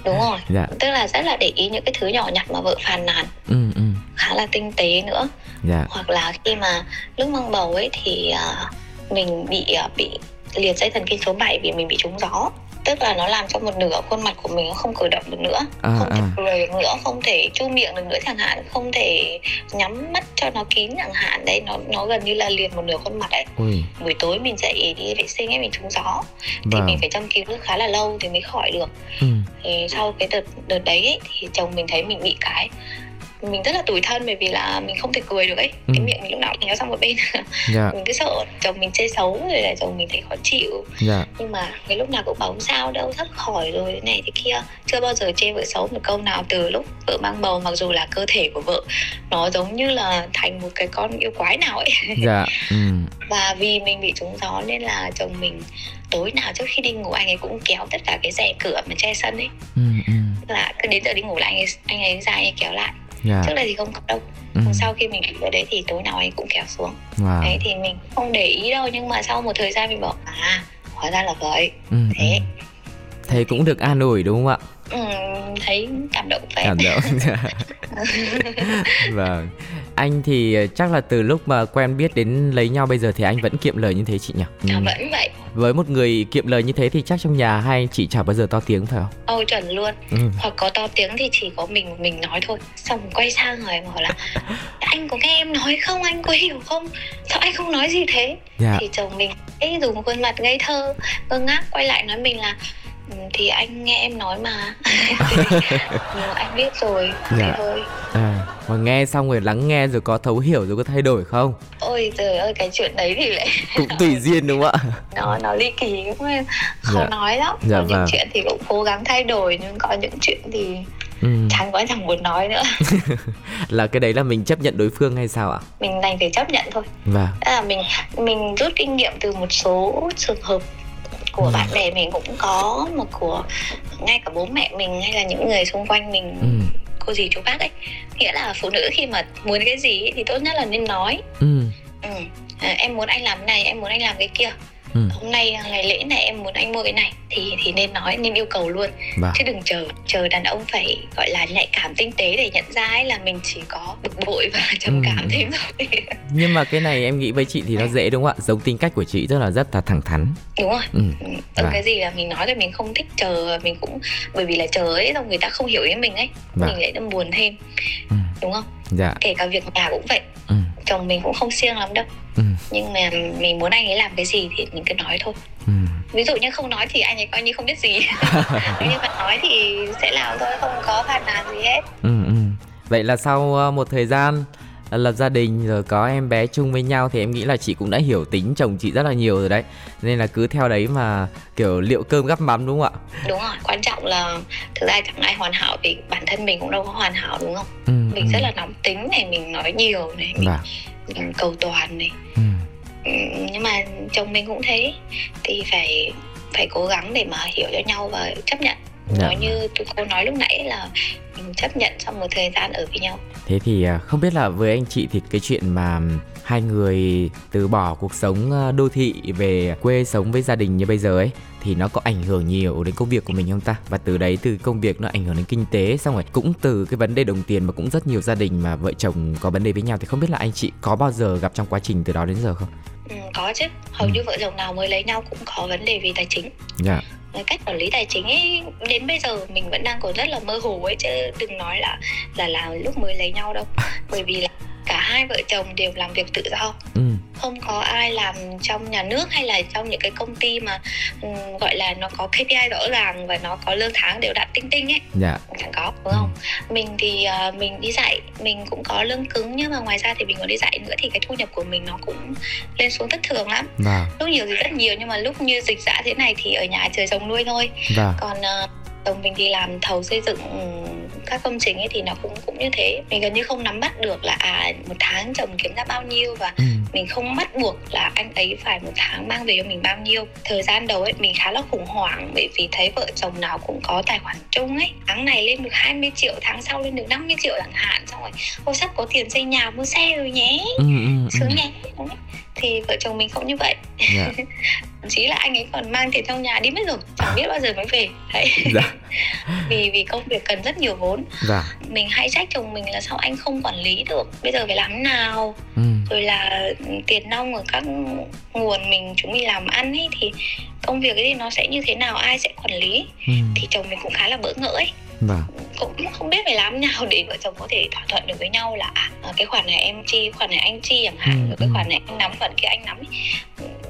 đúng rồi [laughs] dạ. tức là rất là để ý những cái thứ nhỏ nhặt mà vợ phàn nàn ừ, ừ. khá là tinh tế nữa dạ. hoặc là khi mà lúc mang bầu ấy thì uh, mình bị ờ, bị liệt dây thần kinh số 7 vì mình bị trúng gió tức là nó làm cho một nửa khuôn mặt của mình nó không cử động được nữa à, không thể à. cười được nữa không thể chu miệng được nữa chẳng hạn không thể nhắm mắt cho nó kín chẳng hạn đấy nó nó gần như là liệt một nửa khuôn mặt ấy Ui. buổi tối mình dậy đi vệ sinh ấy mình trúng gió thì vâng. mình phải chăm cứu khá là lâu thì mới khỏi được ừ. thì sau cái đợt đợt đấy ấy, thì chồng mình thấy mình bị cái mình rất là tủi thân bởi vì là mình không thể cười được ấy ừ. cái miệng mình lúc nào cũng nhéo sang một bên yeah. [laughs] Dạ. mình cứ sợ chồng mình chê xấu rồi là chồng mình thấy khó chịu yeah. Dạ. nhưng mà cái lúc nào cũng bảo không sao đâu sắp khỏi rồi thế này thế kia chưa bao giờ chê vợ xấu một câu nào từ lúc vợ mang bầu mặc dù là cơ thể của vợ nó giống như là thành một cái con yêu quái nào ấy yeah. [laughs] Dạ, ừ. và vì mình bị trúng gió nên là chồng mình tối nào trước khi đi ngủ anh ấy cũng kéo tất cả cái rèm cửa mà che sân ấy ừ, ừ. là cứ đến giờ đi ngủ là anh ấy anh ấy ra anh ấy kéo lại yeah. Dạ. trước đây thì không có đâu ừ. sau khi mình ở đấy thì tối nào anh cũng kéo xuống wow. đấy thì mình không để ý đâu nhưng mà sau một thời gian mình bảo à hóa ra là vậy ừ, thế ừ. thế cũng được an ủi đúng không ạ thấy cảm động phết cảm động [laughs] vâng anh thì ờ, chắc là từ lúc mà quen biết đến lấy nhau bây giờ thì anh vẫn kiệm lời như thế chị nhỉ? Ừ. À, vẫn vậy. Với một người kiệm lời như thế thì chắc trong nhà hai chị chả bao giờ to tiếng phải không? Ôi chuẩn luôn. Ừ. Hoặc có to tiếng thì chỉ có mình mình nói thôi. Xong quay sang rồi mà hỏi là [laughs] anh có nghe em nói không? Anh có hiểu không? Sao anh không nói gì thế? Dạ. Thì chồng mình ấy dùng khuôn mặt ngây thơ ngơ ngác quay lại nói mình là thì anh nghe em nói mà [laughs] anh biết rồi dạ. thôi à, mà nghe xong rồi lắng nghe rồi có thấu hiểu rồi có thay đổi không ôi trời ơi cái chuyện đấy thì lại [laughs] cũng tùy [laughs] duyên đúng không ạ nó nó ly kỳ cũng không dạ. nói lắm dạ, có vâng. những chuyện thì cũng cố gắng thay đổi nhưng có những chuyện thì ừ. chẳng có chẳng muốn nói nữa là cái đấy là mình chấp nhận đối phương hay sao ạ mình đành phải chấp nhận thôi vâng. là mình mình rút kinh nghiệm từ một số trường hợp của ừ. bạn bè mình cũng có mà của ngay cả bố mẹ mình hay là những người xung quanh mình ừ. cô dì chú bác ấy nghĩa là phụ nữ khi mà muốn cái gì thì tốt nhất là nên nói ừ. Ừ. À, em muốn anh làm cái này em muốn anh làm cái kia ừ. hôm nay ngày lễ này em muốn anh mua cái này thì thì nên nói nên yêu cầu luôn bah. chứ đừng chờ chờ đàn ông phải gọi là nhạy cảm tinh tế để nhận ra ấy là mình chỉ có bực bội và [laughs] trầm ừ. cảm thêm thôi [laughs] nhưng mà cái này em nghĩ với chị thì nó dễ đúng không ạ giống tính cách của chị rất là rất là thẳng thắn đúng rồi ừ. ừ. cái gì là mình nói thì mình không thích chờ mình cũng bởi vì là chờ ấy xong người ta không hiểu ý mình ấy bah. mình lại đâm buồn thêm ừ. đúng không dạ. kể cả việc nhà cũng vậy. Ừ. Chồng mình cũng không siêng lắm đâu. Ừ. nhưng mà mình muốn anh ấy làm cái gì thì mình cứ nói thôi. Ừ. ví dụ như không nói thì anh ấy coi như không biết gì. [laughs] Nhưng mà nói thì sẽ làm thôi không có phản nàn gì hết. Ừ, ừ. vậy là sau ờ, một thời gian lập gia đình rồi có em bé chung với nhau thì em nghĩ là chị cũng đã hiểu tính chồng chị rất là nhiều rồi đấy. Nên là cứ theo đấy mà kiểu liệu cơm gắp mắm đúng không ạ? Đúng rồi. Quan trọng là thực ra chẳng ai hoàn hảo vì bản thân mình cũng đâu có hoàn hảo đúng không? Ừ, mình ừ. rất là nóng tính này mình nói nhiều này mình, vâng. cầu toàn này ừ. ừ. nhưng mà chồng mình cũng thế thì phải phải cố gắng để mà hiểu cho nhau và chấp nhận dạ. nói như cô nói lúc nãy là mình chấp nhận trong một thời gian ở với nhau thế thì à, không biết là với anh chị thì cái chuyện mà hai người từ bỏ cuộc sống à, đô thị về quê sống với gia đình như bây giờ ấy thì nó có ảnh hưởng nhiều đến công việc của mình không ta? Và từ đấy từ công việc nó ảnh hưởng đến kinh tế xong rồi cũng từ cái vấn đề đồng tiền mà cũng rất nhiều gia đình mà vợ chồng có vấn đề với nhau thì không biết là anh chị có bao giờ gặp trong quá trình từ đó đến giờ không? Ừ, có chứ. Hầu ừ. như vợ chồng nào mới lấy nhau cũng có vấn đề về tài chính. Dạ. Cách quản lý tài chính ấy đến bây giờ mình vẫn đang còn rất là mơ hồ ấy chứ đừng nói là là là lúc mới lấy nhau đâu. [laughs] Bởi vì là cả hai vợ chồng đều làm việc tự do ừ. không có ai làm trong nhà nước hay là trong những cái công ty mà um, gọi là nó có KPI rõ ràng và nó có lương tháng đều đặn tinh tinh ấy dạ. chẳng có đúng không ừ. mình thì uh, mình đi dạy mình cũng có lương cứng nhưng mà ngoài ra thì mình còn đi dạy nữa thì cái thu nhập của mình nó cũng lên xuống thất thường lắm dạ. lúc nhiều thì rất nhiều nhưng mà lúc như dịch dã thế này thì ở nhà trời rồng nuôi thôi dạ. còn uh, chồng mình đi làm thầu xây dựng các công trình ấy thì nó cũng cũng như thế. Mình gần như không nắm bắt được là à một tháng chồng kiếm ra bao nhiêu và ừ. mình không bắt buộc là anh ấy phải một tháng mang về cho mình bao nhiêu. Thời gian đầu ấy mình khá là khủng hoảng bởi vì thấy vợ chồng nào cũng có tài khoản chung ấy. Tháng này lên được 20 triệu tháng sau lên được 50 triệu chẳng hạn. Xong rồi ô sắp có tiền xây nhà mua xe rồi nhé. Ừ, ừ, ừ. sướng nhé thì vợ chồng mình không như vậy yeah. Dạ. [laughs] thậm chí là anh ấy còn mang tiền trong nhà đi mất rồi chẳng biết bao giờ mới về đấy dạ. [laughs] vì vì công việc cần rất nhiều vốn dạ. mình hay trách chồng mình là sao anh không quản lý được bây giờ phải làm nào ừ. rồi là tiền nong ở các nguồn mình chúng mình làm ăn ấy thì công việc ấy thì nó sẽ như thế nào ai sẽ quản lý ừ. thì chồng mình cũng khá là bỡ ngỡ ấy vâng. cũng không biết phải làm nào để vợ chồng có thể thỏa thuận được với nhau là à, cái khoản này em chi khoản này anh chi chẳng hạn ừ, rồi cái ừ. khoản này anh nắm khoản kia anh nắm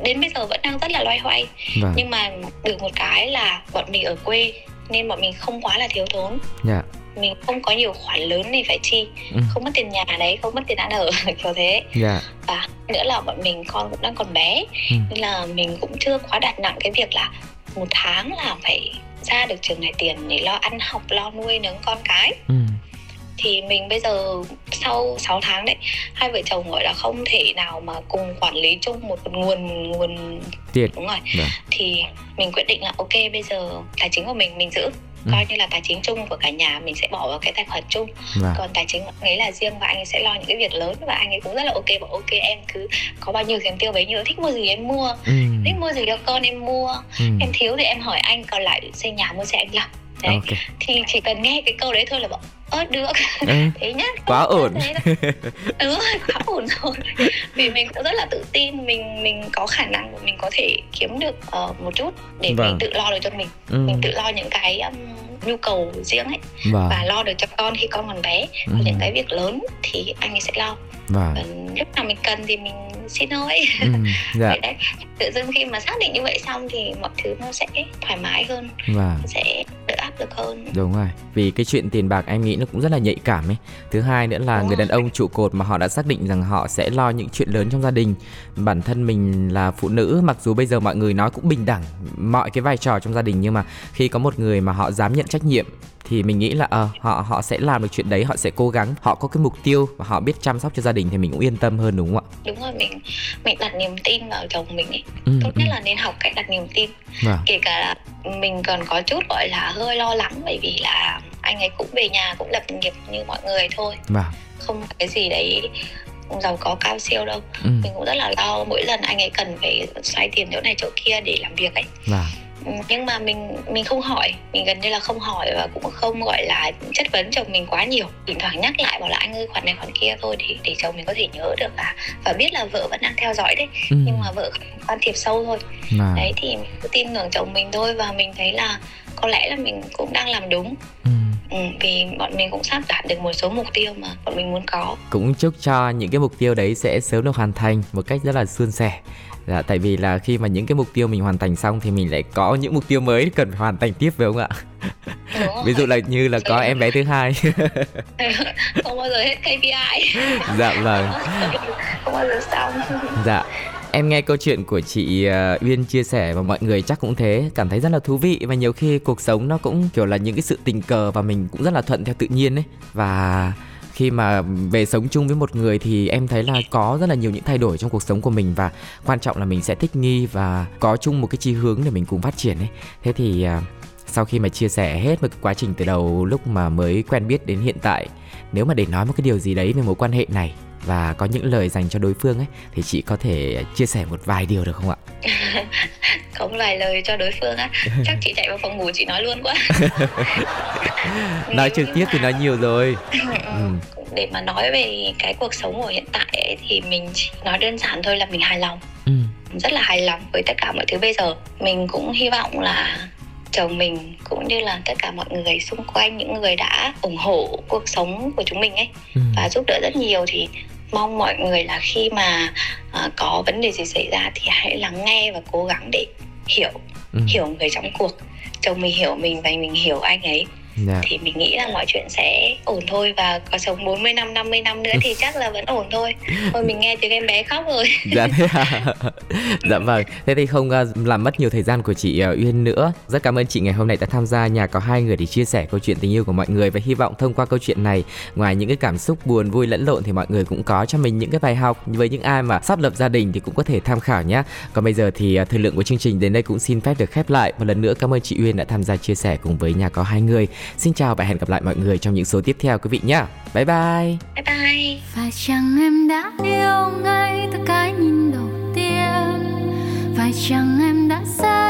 đến bây giờ vẫn đang rất là loay hoay vâng. nhưng mà được một cái là bọn mình ở quê nên bọn mình không quá là thiếu thốn yeah dạ. mình không có nhiều khoản lớn nên phải chi ừ. không mất tiền nhà đấy không mất tiền ăn ở [laughs] kiểu thế yeah. Dạ. và nữa là bọn mình con cũng đang còn bé ừ. nên là mình cũng chưa quá đặt nặng cái việc là một tháng là phải ra được trường này tiền để lo ăn học lo nuôi nấng con cái ừ. thì mình bây giờ sau 6 tháng đấy hai vợ chồng gọi là không thể nào mà cùng quản lý chung một nguồn nguồn tiền đúng rồi Đã. Dạ. thì mình quyết định là ok bây giờ tài chính của mình mình giữ ừ. coi như là tài chính chung của cả nhà mình sẽ bỏ vào cái tài khoản chung vâng. còn tài chính ấy là riêng và anh ấy sẽ lo những cái việc lớn và anh ấy cũng rất là ok bảo ok em cứ có bao nhiêu thì em tiêu bấy nhiêu thích mua gì em mua ừ. thích mua gì cho con em mua ừ. em thiếu thì em hỏi anh còn lại xây nhà mua xe anh làm đấy okay. thì chỉ cần nghe cái câu đấy thôi là bảo ơ được ừ. [laughs] thế nhá quá ổn ừ quá ổn rồi vì mình cũng rất là tự tin mình mình có khả năng mình có thể kiếm được uh, một chút để vâng. mình tự lo được cho mình ừ. mình tự lo những cái um, nhu cầu riêng ấy vâng. và lo được cho con khi con còn bé ừ. những cái việc lớn thì anh ấy sẽ lo vâng. và lúc nào mình cần thì mình xin thôi ừ, [laughs] dạ. đấy tự dưng khi mà xác định như vậy xong thì mọi thứ nó sẽ thoải mái hơn vâng. sẽ đỡ áp lực hơn đúng rồi vì cái chuyện tiền bạc em nghĩ nó cũng rất là nhạy cảm ấy thứ hai nữa là đúng người rồi. đàn ông trụ cột mà họ đã xác định rằng họ sẽ lo những chuyện lớn trong gia đình bản thân mình là phụ nữ mặc dù bây giờ mọi người nói cũng bình đẳng mọi cái vai trò trong gia đình nhưng mà khi có một người mà họ dám nhận trách nhiệm thì mình nghĩ là ờ uh, họ họ sẽ làm được chuyện đấy họ sẽ cố gắng họ có cái mục tiêu và họ biết chăm sóc cho gia đình thì mình cũng yên tâm hơn đúng không ạ đúng rồi mình mình đặt niềm tin vào chồng mình ấy ừ, tốt nhất ừ. là nên học cách đặt niềm tin à. kể cả là mình còn có chút gọi là hơi lo lắng bởi vì là anh ấy cũng về nhà cũng lập nghiệp như mọi người thôi à. không cái gì đấy giàu có cao siêu đâu ừ. mình cũng rất là lo mỗi lần anh ấy cần phải xoay tiền chỗ này chỗ kia để làm việc ấy à nhưng mà mình mình không hỏi mình gần như là không hỏi và cũng không gọi là chất vấn chồng mình quá nhiều thỉnh thoảng nhắc lại bảo là anh ơi khoản này khoản kia thôi thì để chồng mình có thể nhớ được và và biết là vợ vẫn đang theo dõi đấy ừ. nhưng mà vợ can thiệp sâu thôi à. đấy thì mình cứ tin tưởng chồng mình thôi và mình thấy là có lẽ là mình cũng đang làm đúng ừ. ừ, vì bọn mình cũng sắp đạt được một số mục tiêu mà bọn mình muốn có cũng chúc cho những cái mục tiêu đấy sẽ sớm được hoàn thành một cách rất là suôn sẻ Dạ, tại vì là khi mà những cái mục tiêu mình hoàn thành xong thì mình lại có những mục tiêu mới cần phải hoàn thành tiếp phải không ạ? [laughs] Ví dụ là như là có em bé thứ hai. [laughs] không bao giờ hết KPI. dạ vâng. [laughs] không bao giờ xong. Dạ. Em nghe câu chuyện của chị uh, Uyên chia sẻ và mọi người chắc cũng thế, cảm thấy rất là thú vị và nhiều khi cuộc sống nó cũng kiểu là những cái sự tình cờ và mình cũng rất là thuận theo tự nhiên ấy và khi mà về sống chung với một người thì em thấy là có rất là nhiều những thay đổi trong cuộc sống của mình và quan trọng là mình sẽ thích nghi và có chung một cái chi hướng để mình cùng phát triển ấy. Thế thì à, sau khi mà chia sẻ hết một cái quá trình từ đầu lúc mà mới quen biết đến hiện tại, nếu mà để nói một cái điều gì đấy về mối quan hệ này và có những lời dành cho đối phương ấy thì chị có thể chia sẻ một vài điều được không ạ? có một vài lời cho đối phương á [laughs] chắc chị chạy vào phòng ngủ chị nói luôn quá [laughs] nói trực tiếp thì nói nhiều rồi [laughs] ừ. để mà nói về cái cuộc sống của hiện tại ấy, thì mình chỉ nói đơn giản thôi là mình hài lòng ừ. rất là hài lòng với tất cả mọi thứ bây giờ mình cũng hy vọng là chồng mình cũng như là tất cả mọi người xung quanh những người đã ủng hộ cuộc sống của chúng mình ấy ừ. và giúp đỡ rất nhiều thì mong mọi người là khi mà uh, có vấn đề gì xảy ra thì hãy lắng nghe và cố gắng để hiểu ừ. hiểu người trong cuộc chồng mình hiểu mình và mình hiểu anh ấy yeah. Dạ. thì mình nghĩ là mọi chuyện sẽ ổn thôi và có sống 40 năm 50 năm nữa thì chắc là vẫn ổn thôi. Thôi mình nghe tiếng em bé khóc rồi. [laughs] Dạ thế à. Dạ vâng. Thế thì không uh, làm mất nhiều thời gian của chị uh, Uyên nữa. Rất cảm ơn chị ngày hôm nay đã tham gia nhà có hai người để chia sẻ câu chuyện tình yêu của mọi người. Và hy vọng thông qua câu chuyện này ngoài những cái cảm xúc buồn vui lẫn lộn thì mọi người cũng có cho mình những cái bài học. Với những ai mà sắp lập gia đình thì cũng có thể tham khảo nhé còn bây giờ thì uh, thời lượng của chương trình đến đây cũng xin phép được khép lại. Một lần nữa cảm ơn chị Uyên đã tham gia chia sẻ cùng với nhà có hai người Xin chào và hẹn gặp lại mọi người trong những số tiếp theo quý vị nhé. Bye bye. Bye bye. Phải chăng em đã yêu ngay từ cái nhìn đầu tiên? Phải chăng em đã say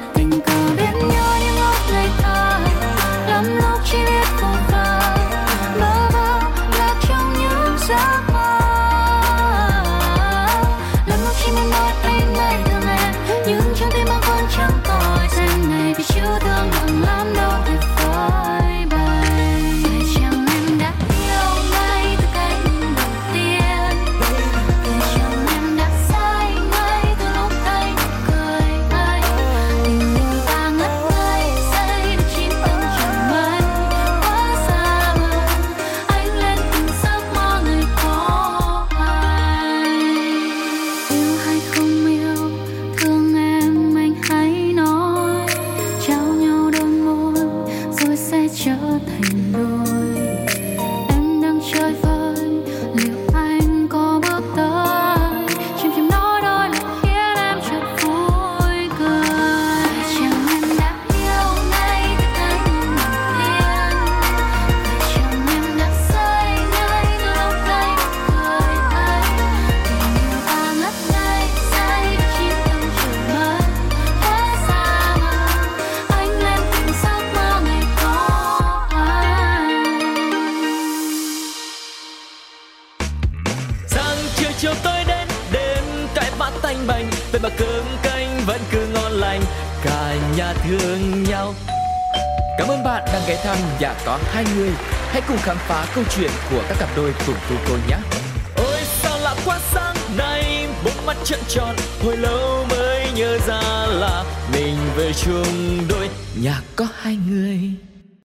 Hãy cùng khám phá câu chuyện của các cặp đôi cùng tu cô nhé. Ôi sao lạ quá sáng nay Bốn mắt trợn tròn Hồi lâu mới nhớ ra là Mình về chung đôi. Nhà có hai người